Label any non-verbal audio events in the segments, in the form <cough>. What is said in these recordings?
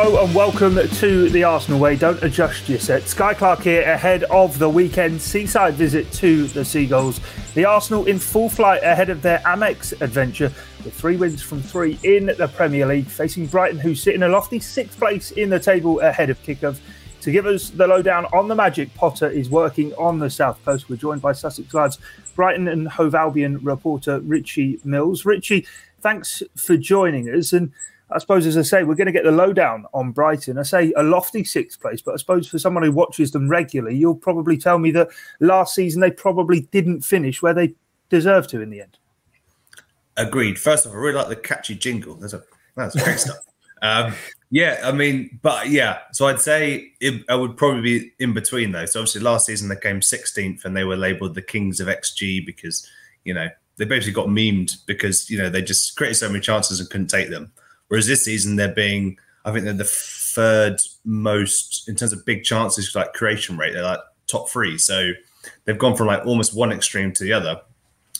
Hello and welcome to the Arsenal Way. Don't adjust your set. Guy Clarke here ahead of the weekend seaside visit to the Seagulls. The Arsenal in full flight ahead of their Amex adventure with three wins from three in the Premier League, facing Brighton, who sit in a lofty sixth place in the table ahead of kickoff. To give us the lowdown on the magic Potter is working on the South Coast. We're joined by Sussex Live's Brighton and Hove Albion reporter Richie Mills. Richie, thanks for joining us. And I suppose, as I say, we're going to get the lowdown on Brighton. I say a lofty sixth place, but I suppose for someone who watches them regularly, you'll probably tell me that last season they probably didn't finish where they deserved to in the end. Agreed. First of all, I really like the catchy jingle. That's a that's great stuff. Um, yeah, I mean, but yeah, so I'd say it, I would probably be in between though. So obviously, last season they came 16th and they were labelled the kings of XG because you know they basically got memed because you know they just created so many chances and couldn't take them. Whereas this season they're being, I think they're the third most in terms of big chances, like creation rate. They're like top three. So they've gone from like almost one extreme to the other.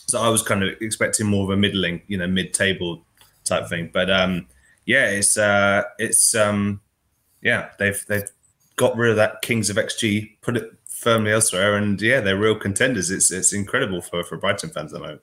So I was kind of expecting more of a middling, you know, mid-table type thing. But um, yeah, it's uh, it's um, yeah, they've they've got rid of that Kings of XG, put it firmly elsewhere, and yeah, they're real contenders. It's it's incredible for for Brighton fans at the moment.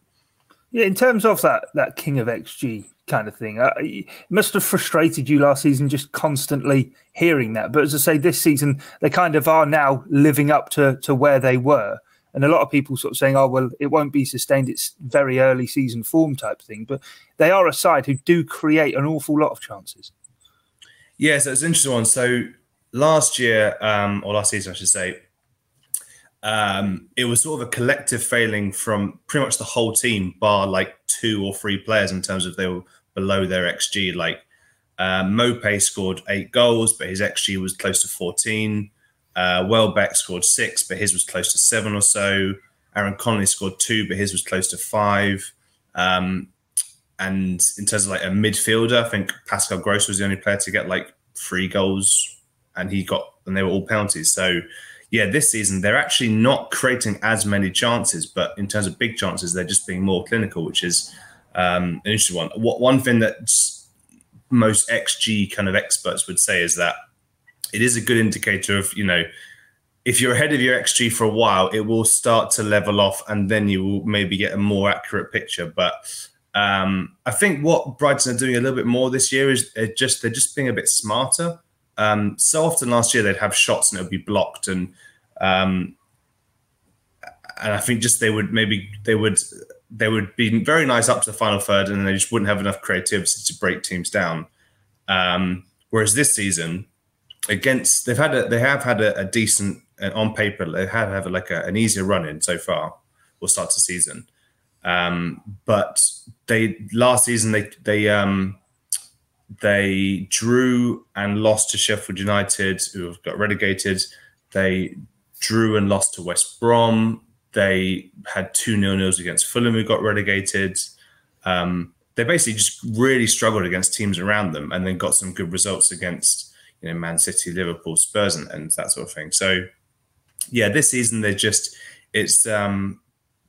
Yeah, in terms of that that King of XG kind of thing. Uh, it must have frustrated you last season just constantly hearing that. But as I say, this season they kind of are now living up to to where they were. And a lot of people sort of saying, "Oh, well, it won't be sustained. It's very early season form type thing." But they are a side who do create an awful lot of chances. Yeah, so it's an interesting one. So last year, um, or last season, I should say, um, it was sort of a collective failing from pretty much the whole team, bar like two or three players in terms of they were below their XG. Like uh, Maupay scored eight goals, but his XG was close to 14. Uh, Welbeck scored six, but his was close to seven or so. Aaron Connolly scored two, but his was close to five. Um, and in terms of like a midfielder, I think Pascal Gross was the only player to get like three goals, and he got, and they were all penalties. So, yeah, this season they're actually not creating as many chances, but in terms of big chances, they're just being more clinical, which is um, an interesting one. What one thing that most XG kind of experts would say is that it is a good indicator of you know if you're ahead of your XG for a while, it will start to level off, and then you will maybe get a more accurate picture. But um, I think what Brighton are doing a little bit more this year is they're just they're just being a bit smarter. Um, so often last year they'd have shots and it would be blocked, and um, and I think just they would maybe they would they would be very nice up to the final third, and they just wouldn't have enough creativity to break teams down. Um, whereas this season, against they've had a they have had a, a decent uh, on paper they have have like a, an easier run in so far. We'll start the season, um, but they last season they they um, they drew and lost to Sheffield United, who have got relegated. They drew and lost to West Brom. They had two nil nils against Fulham, who got relegated. Um, they basically just really struggled against teams around them, and then got some good results against you know Man City, Liverpool, Spurs, and, and that sort of thing. So yeah, this season they're just it's um,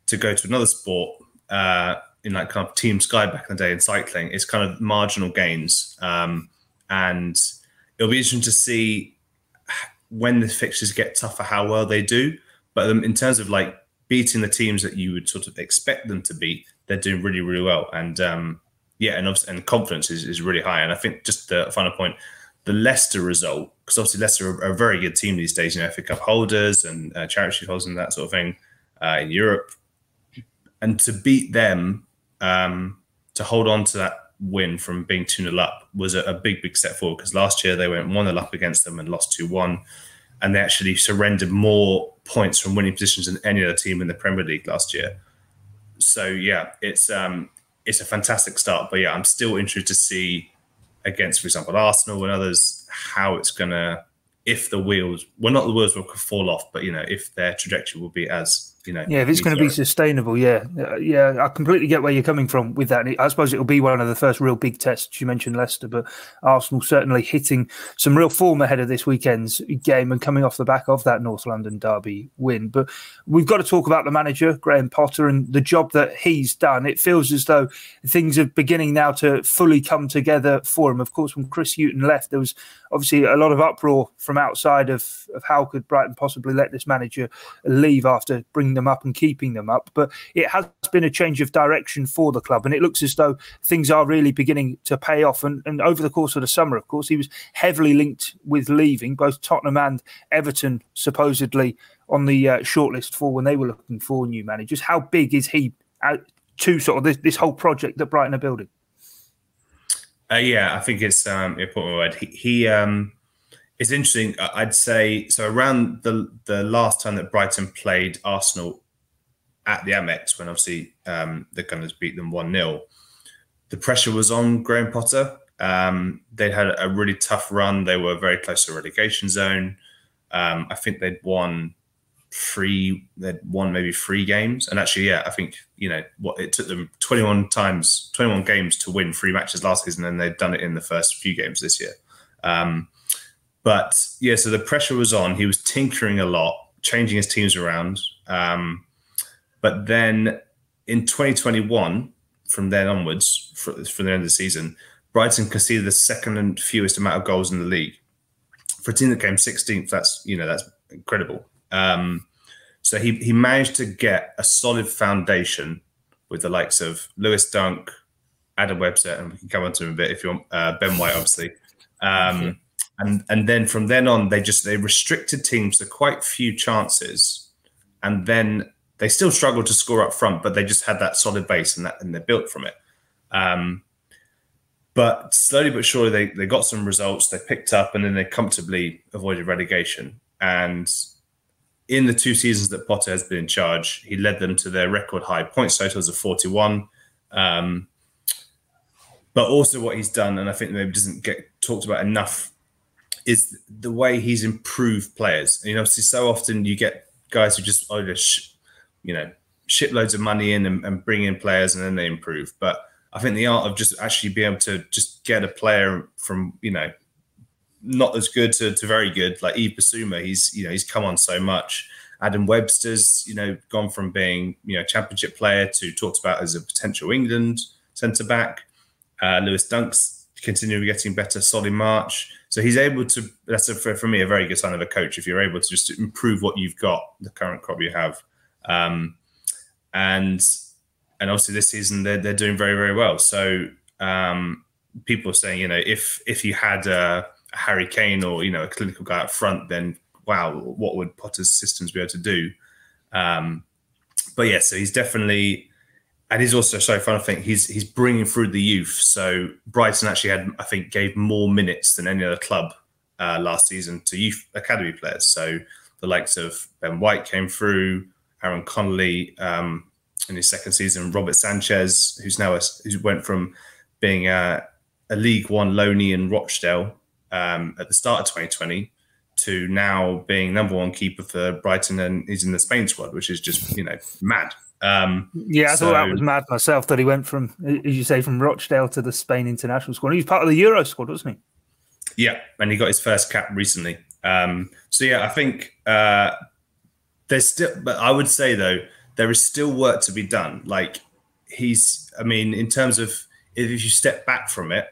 to go to another sport uh, in like kind of Team Sky back in the day in cycling. It's kind of marginal gains, um, and it'll be interesting to see when the fixtures get tougher how well they do. But um, in terms of like beating the teams that you would sort of expect them to beat, they're doing really, really well. And um, yeah, and and confidence is, is really high. And I think just the final point, the Leicester result, because obviously Leicester are, a very good team these days, you know, FA Cup holders and uh, charity holders and that sort of thing uh, in Europe. And to beat them, um, to hold on to that win from being 2 0 up was a, a, big, big step forward because last year they went 1 0 up against them and lost 2 1. And they actually surrendered more points from winning positions than any other team in the Premier League last year. So yeah, it's um, it's a fantastic start. But yeah, I'm still interested to see against, for example, Arsenal and others how it's gonna if the wheels well not the wheels will fall off, but you know if their trajectory will be as you know. Yeah, if it's going to be sustainable, yeah, uh, yeah, I completely get where you're coming from with that. I suppose it'll be one of the first real big tests. You mentioned Leicester, but Arsenal certainly hitting some real form ahead of this weekend's game and coming off the back of that North London derby win. But we've got to talk about the manager, Graham Potter, and the job that he's done. It feels as though things are beginning now to fully come together for him. Of course, when Chris Hughton left, there was obviously a lot of uproar from outside of, of how could Brighton possibly let this manager leave after bringing them up and keeping them up. But it has been a change of direction for the club, and it looks as though things are really beginning to pay off. And, and over the course of the summer, of course, he was heavily linked with leaving both Tottenham and Everton, supposedly on the uh, shortlist for when they were looking for new managers. How big is he uh, to sort of this, this whole project that Brighton are building? Uh, yeah, I think it's um, important word. He, he um, it's interesting. I'd say so. Around the the last time that Brighton played Arsenal at the Amex, when obviously um, the Gunners beat them one 0 the pressure was on Graham Potter. Um, they had a really tough run. They were very close to relegation zone. Um, I think they'd won three they'd won maybe three games and actually yeah i think you know what it took them 21 times 21 games to win three matches last season and they'd done it in the first few games this year um, but yeah so the pressure was on he was tinkering a lot changing his teams around um, but then in 2021 from then onwards for the end of the season brighton conceded the second and fewest amount of goals in the league for a team that came 16th that's you know that's incredible um, so he he managed to get a solid foundation with the likes of Lewis Dunk, Adam Webster, and we can come on to him a bit if you want. Uh, ben White, obviously. Um, and and then from then on, they just they restricted teams to quite few chances, and then they still struggled to score up front, but they just had that solid base and that and they built from it. Um, but slowly but surely, they they got some results. They picked up, and then they comfortably avoided relegation. And in the two seasons that Potter has been in charge, he led them to their record high points totals of 41. Um, but also, what he's done, and I think maybe doesn't get talked about enough, is the way he's improved players. You know, see, so often you get guys who just sh- you know, ship loads of money in and, and bring in players and then they improve. But I think the art of just actually being able to just get a player from, you know, not as good to, to very good. Like Yves Bissouma, he's you know he's come on so much. Adam Webster's you know gone from being you know championship player to talked about as a potential England centre back. Uh, Lewis Dunk's continuing getting better. solid March, so he's able to. That's a, for, for me a very good sign of a coach if you're able to just improve what you've got, the current crop you have, um, and and obviously this season they're they're doing very very well. So um, people are saying you know if if you had. a Harry Kane or you know a clinical guy up front, then wow, what would Potter's systems be able to do? Um, but yeah, so he's definitely, and he's also so fun. I think he's he's bringing through the youth. So Brighton actually had, I think, gave more minutes than any other club uh, last season to youth academy players. So the likes of Ben White came through, Aaron Connolly um, in his second season, Robert Sanchez, who's now a, who went from being a, a League One loanee in Rochdale um, at the start of 2020 to now being number one keeper for Brighton and he's in the Spain squad, which is just you know mad. Um, yeah, I so, thought that was mad myself that he went from, as you say, from Rochdale to the Spain international squad. He was part of the Euro squad, wasn't he? Yeah, and he got his first cap recently. Um, so yeah, I think uh, there's still, but I would say though there is still work to be done. Like he's, I mean, in terms of if you step back from it,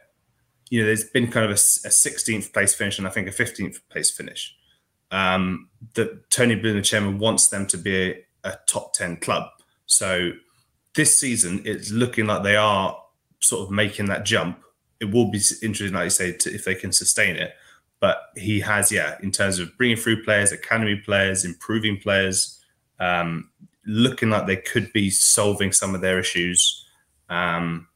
you know, there's been kind of a, a 16th place finish and I think a 15th place finish. Um, that Tony Bloom, the chairman, wants them to be a, a top 10 club. So this season, it's looking like they are sort of making that jump. It will be interesting, like you say, to, if they can sustain it. But he has, yeah, in terms of bringing through players, academy players, improving players, um, looking like they could be solving some of their issues. Um,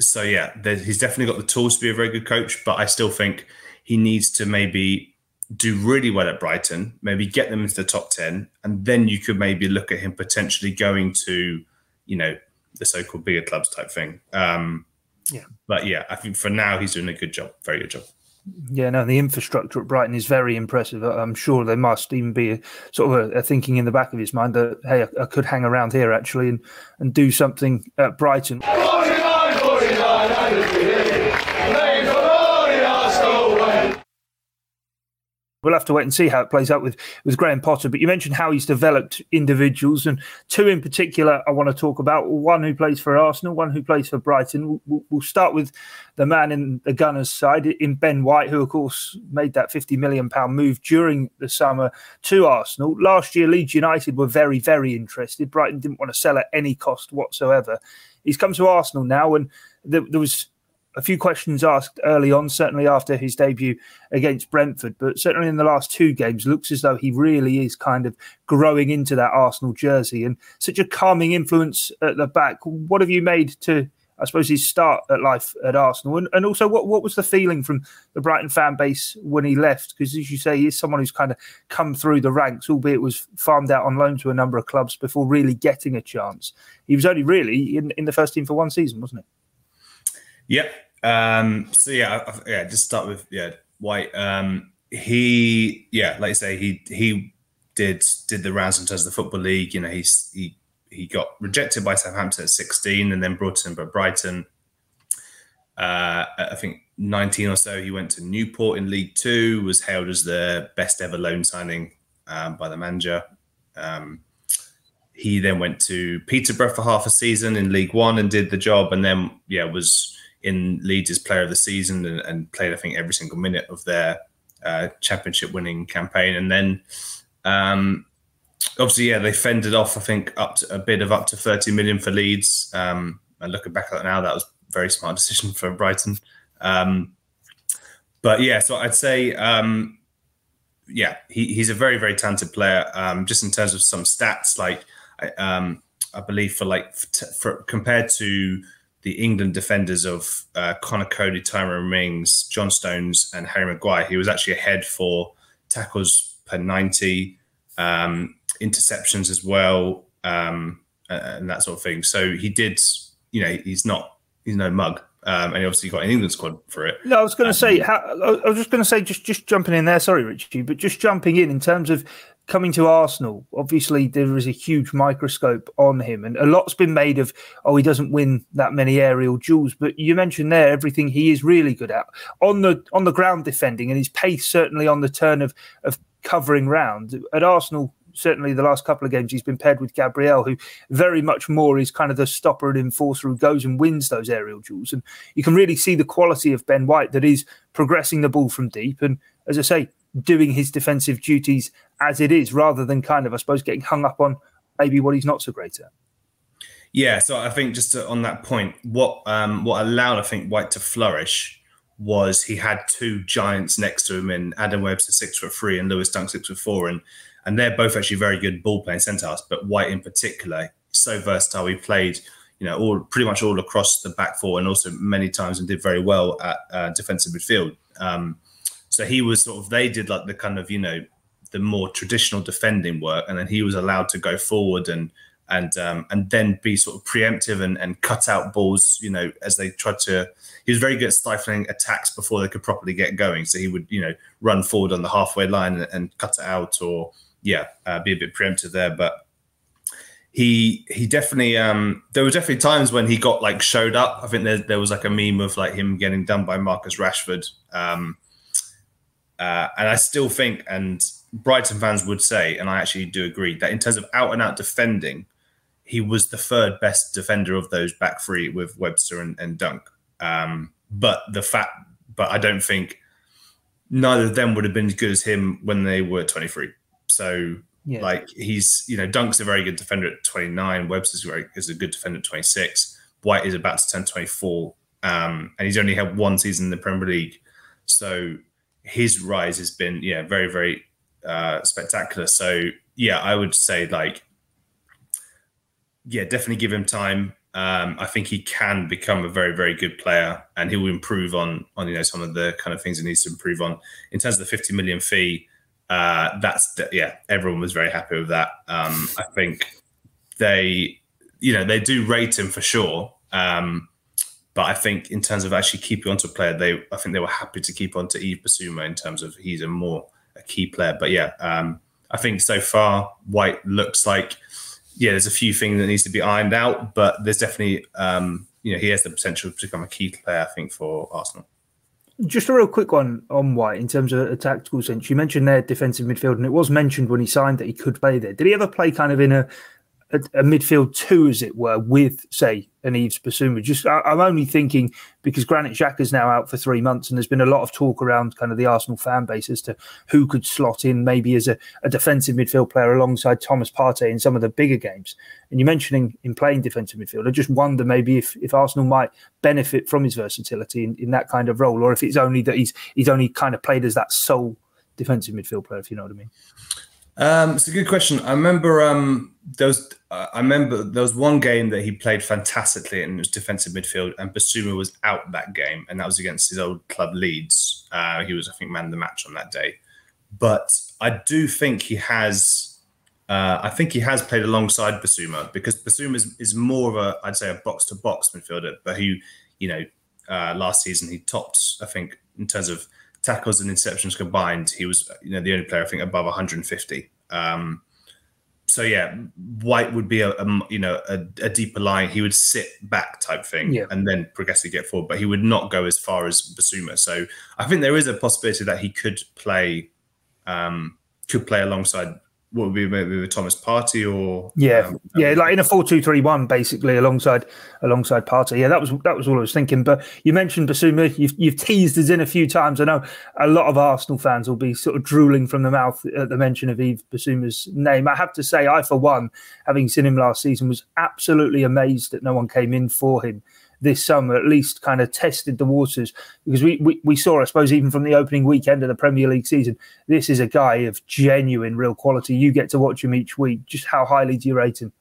so yeah, he's definitely got the tools to be a very good coach, but I still think he needs to maybe do really well at Brighton, maybe get them into the top 10, and then you could maybe look at him potentially going to, you know, the so called bigger clubs type thing. Um, yeah. But yeah, I think for now he's doing a good job, very good job. Yeah, no, the infrastructure at Brighton is very impressive. I'm sure there must even be a, sort of a, a, thinking in the back of his mind that hey, I, I, could hang around here actually and and do something at Brighton. We'll have to wait and see how it plays out with, with Graham Potter. But you mentioned how he's developed individuals, and two in particular I want to talk about. One who plays for Arsenal, one who plays for Brighton. We'll, we'll start with the man in the Gunners' side, in Ben White, who, of course, made that £50 million move during the summer to Arsenal. Last year, Leeds United were very, very interested. Brighton didn't want to sell at any cost whatsoever. He's come to Arsenal now, and there, there was a few questions asked early on, certainly after his debut against Brentford, but certainly in the last two games, looks as though he really is kind of growing into that Arsenal jersey and such a calming influence at the back. What have you made to, I suppose, his start at life at Arsenal? And, and also, what, what was the feeling from the Brighton fan base when he left? Because, as you say, he's someone who's kind of come through the ranks, albeit was farmed out on loan to a number of clubs before really getting a chance. He was only really in, in the first team for one season, wasn't it? Yep, um, so yeah, yeah, just start with yeah, White. Um, he yeah, like I say, he he did did the rounds in terms of the football league. You know, he's he he got rejected by Southampton at 16 and then brought in by Brighton. Uh, I think 19 or so, he went to Newport in League Two, was hailed as the best ever loan signing um, by the manager. Um, he then went to Peterborough for half a season in League One and did the job, and then yeah was in Leeds' as Player of the Season and, and, played, I think, every single minute of their uh, championship winning campaign. And then, um, obviously, yeah, they fended off, I think, up to a bid of up to 30 million for Leeds. Um, and looking back at it now, that was a very smart decision for Brighton. Um, but yeah, so I'd say, um, yeah, he, he's a very, very talented player. Um, just in terms of some stats, like um, I believe for like for compared to the England defenders of uh, Conor Coady, Tyrone Mings, John Stones, and Harry Maguire. He was actually ahead for tackles per 90, um, interceptions as well, um, and that sort of thing. So he did, you know, he's not, he's no mug. Um, and he obviously got an England squad for it. No, I was going to um, say, how, I was just going to say, just just jumping in there. Sorry, Richie, but just jumping in in terms of coming to Arsenal, obviously there is a huge microscope on him, and a lot's been made of, oh, he doesn't win that many aerial duels. But you mentioned there everything he is really good at on the on the ground defending, and his pace certainly on the turn of of covering round at Arsenal. Certainly, the last couple of games he's been paired with Gabriel, who very much more is kind of the stopper and enforcer who goes and wins those aerial duels. And you can really see the quality of Ben White that is progressing the ball from deep. And as I say, doing his defensive duties as it is, rather than kind of, I suppose, getting hung up on maybe what he's not so great at. Yeah, so I think just to, on that point, what um, what allowed I think White to flourish was he had two giants next to him in Adam Webster six foot three and Lewis Dunk six foot four, and and they're both actually very good ball playing centre halves. But White in particular, so versatile. He played, you know, all pretty much all across the back four, and also many times and did very well at uh, defensive midfield. Um, so he was sort of they did like the kind of you know the more traditional defending work, and then he was allowed to go forward and and um, and then be sort of preemptive and, and cut out balls. You know, as they tried to. He was very good at stifling attacks before they could properly get going. So he would you know run forward on the halfway line and, and cut it out, or yeah, uh, be a bit preemptive there, but he he definitely um there were definitely times when he got like showed up. I think there there was like a meme of like him getting done by Marcus Rashford. Um uh, and I still think, and Brighton fans would say, and I actually do agree, that in terms of out and out defending, he was the third best defender of those back three with Webster and, and Dunk. Um, but the fact, but I don't think neither of them would have been as good as him when they were 23. So, yeah. like, he's, you know, Dunk's a very good defender at 29. Webster's very, is a good defender at 26. White is about to turn 24. Um, and he's only had one season in the Premier League. So, his rise has been yeah very very uh, spectacular. So yeah, I would say like yeah, definitely give him time. Um, I think he can become a very very good player, and he will improve on on you know some of the kind of things he needs to improve on in terms of the fifty million fee. Uh, that's yeah, everyone was very happy with that. Um, I think they you know they do rate him for sure. Um, but I think in terms of actually keeping onto a player, they I think they were happy to keep on to Yves Bissouma in terms of he's a more a key player. But yeah, um, I think so far White looks like yeah, there's a few things that needs to be ironed out, but there's definitely um, you know he has the potential to become a key player. I think for Arsenal. Just a real quick one on White in terms of a tactical sense. You mentioned their defensive midfield, and it was mentioned when he signed that he could play there. Did he ever play kind of in a a, a, midfield two, as it were, with say an Yves Bissouma. Just I, am only thinking because Granit is now out for three months, and there's been a lot of talk around kind of the Arsenal fan base as to who could slot in maybe as a, a defensive midfield player alongside Thomas Partey in some of the bigger games. And you're mentioning in playing defensive midfield, I just wonder maybe if, if Arsenal might benefit from his versatility in, in that kind of role, or if it's only that he's he's only kind of played as that sole defensive midfield player, if you know what I mean. Um, it's a good question. I remember um, there was uh, I remember there was one game that he played fantastically and it was defensive midfield, and Bissouma was out that game, and that was against his old club Leeds. Uh, he was, I think, man of the match on that day. But I do think he has. Uh, I think he has played alongside Bissouma because Bissouma is, is more of a, I'd say, a box to box midfielder. But who, you know, uh, last season he topped, I think, in terms of tackles and interceptions combined, he was you know the only player I think above 150. Um, so yeah, White would be a, a you know a, a, deeper line. He would sit back type thing yeah. and then progressively get forward, but he would not go as far as Bissouma. So I think there is a possibility that he could play um, could play alongside what would be maybe with Thomas Partey or yeah, um, yeah, like in a four-two-three-one, basically alongside alongside Partey. Yeah, that was that was all I was thinking. But you mentioned Bissouma, you've you've teased us in a few times. I know a lot of Arsenal fans will be sort of drooling from the mouth at the mention of Yves Bissouma's name. I have to say, I for one, having seen him last season, was absolutely amazed that no one came in for him this summer at least kind of tested the waters because we, we, we saw, I suppose, even from the opening weekend of the Premier League season, this is a guy of genuine, real quality. You get to watch him each week. Just how highly do you rate him?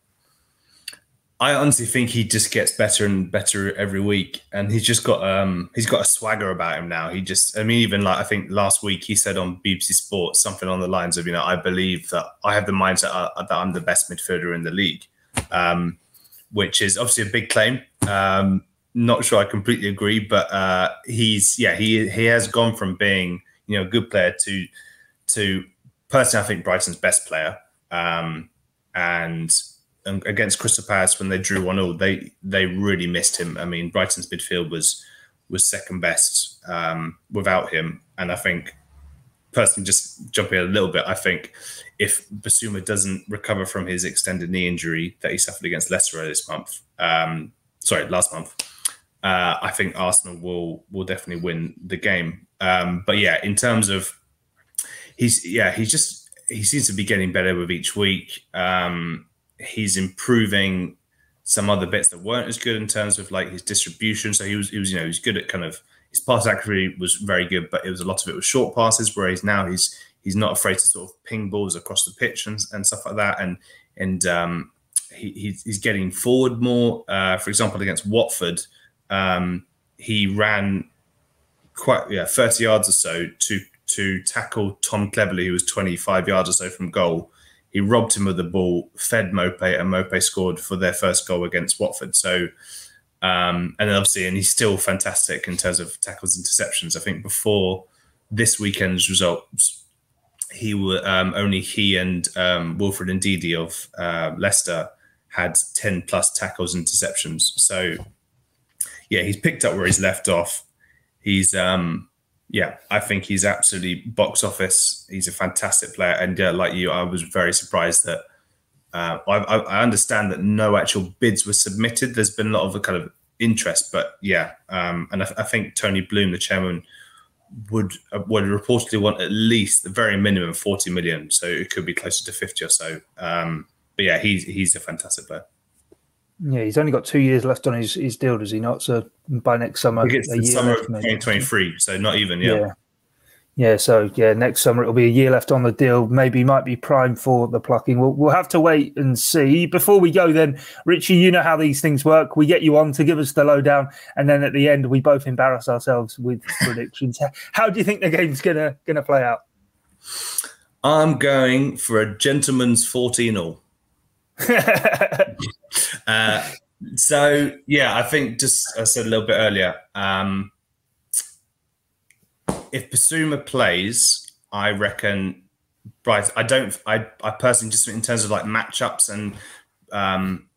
I honestly think he just gets better and better every week, and he's just got um he's got a swagger about him now. He just, I mean, even like I think last week he said on BBC Sports something on the lines of, you know, I believe that I have the mindset uh, that I'm the best midfielder in the league, um, which is obviously a big claim. Um, not sure I completely agree, but uh, he's yeah he he has gone from being you know a good player to to personally I think Brighton's best player. Um, and, and against Crystal Palace when they drew one all, they they really missed him. I mean Brighton's midfield was was second best um, without him, and I think personally just jumping a little bit, I think if Bissouma doesn't recover from his extended knee injury that he suffered against Leicester this month, um, sorry, last month, uh, I think Arsenal will will definitely win the game. Um, but yeah, in terms of he's yeah he's just he seems to be getting better with each week. Um, he's improving some other bits that weren't as good in terms of like his distribution. So he was he was you know he's good at kind of his pass accuracy was very good, but it was a lot of it was short passes. Whereas now he's he's not afraid to sort of ping balls across the pitch and, and stuff like that. And and um, he, he's, getting forward more. Uh, for example, against Watford, um, he ran quite yeah 30 yards or so to to tackle Tom Cleverley, who was 25 yards or so from goal. He robbed him of the ball, fed Maupay, and Maupay scored for their first goal against Watford. So, um, and obviously, and he's still fantastic in terms of tackles, and interceptions. I think before this weekend's results, he were um, only he and um, Wilfred Ndidi of uh, Leicester had 10 plus tackles, and interceptions. So yeah, he's picked up where he's left off. He's um yeah, I think he's absolutely box office. He's a fantastic player, and uh, like you, I was very surprised that uh, I, I, understand that no actual bids were submitted. There's been a lot of kind of interest, but yeah, um, and I, I, think Tony Bloom, the chairman, would uh, would reportedly want at least the very minimum 40 million, so it could be closer to 50 or so. Um, but yeah, he's he's a fantastic player. Yeah, he's only got two years left on his, his deal, does he not? So by next summer, summer of 2023. So not even, yeah. yeah. Yeah, so yeah, next summer it'll be a year left on the deal. Maybe might be prime for the plucking. We'll, we'll have to wait and see. Before we go, then, Richie, you know how these things work. We get you on to give us the lowdown, and then at the end we both embarrass ourselves with <laughs> predictions. How do you think the game's gonna gonna play out? I'm going for a gentleman's 14 all. <laughs> uh, So yeah, I think just I said a little bit earlier. Um, if Bissouma plays, I reckon. Right, I don't. I I personally just in terms of like matchups and um,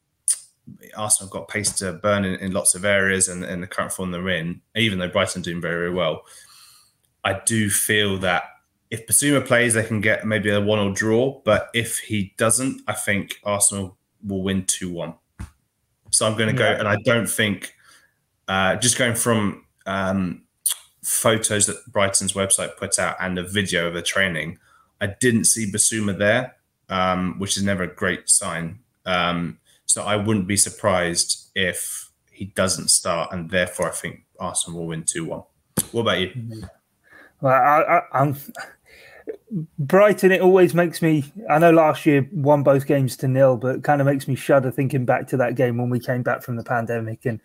Arsenal have got pace to burn in, in lots of areas and, and the current form they're in, even though Brighton doing very, very well. I do feel that if Bissouma plays, they can get maybe a one or draw. But if he doesn't, I think Arsenal will win 2 1. So I'm going to go, and I don't think, uh, just going from um, photos that Brighton's website put out and a video of the training, I didn't see Bissouma there, um, which is never a great sign. Um, so I wouldn't be surprised if he doesn't start, and therefore I think Arsenal will win 2 1. What about you? Well, I, am Brighton, it always makes me. I know last year won both games to nil, but it kind of makes me shudder thinking back to that game when we came back from the pandemic and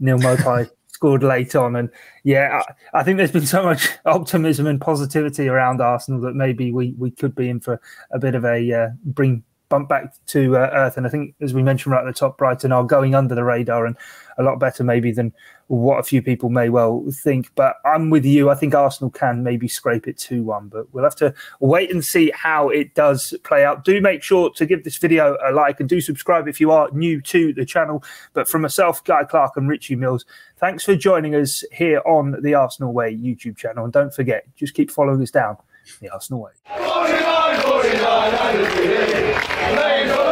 Neal Maupay <laughs> scored late on. And yeah, I, I, think there's been so much <laughs> optimism and positivity around Arsenal that maybe we, we could be in for a bit of a uh, bring back to uh, earth. And I think, as we mentioned right at the top, Brighton are going under the radar and a lot better maybe than what a few people may well think. But I'm with you. I think Arsenal can maybe scrape it 2 1, but we'll have to wait and see how it does play out. Do make sure to give this video a like and do subscribe if you are new to the channel. But from myself, Guy Clarke, and Richie Mills, thanks for joining us here on the Arsenal Way YouTube channel. And don't forget, just keep following us down the Arsenal Way. 49, 49, Lei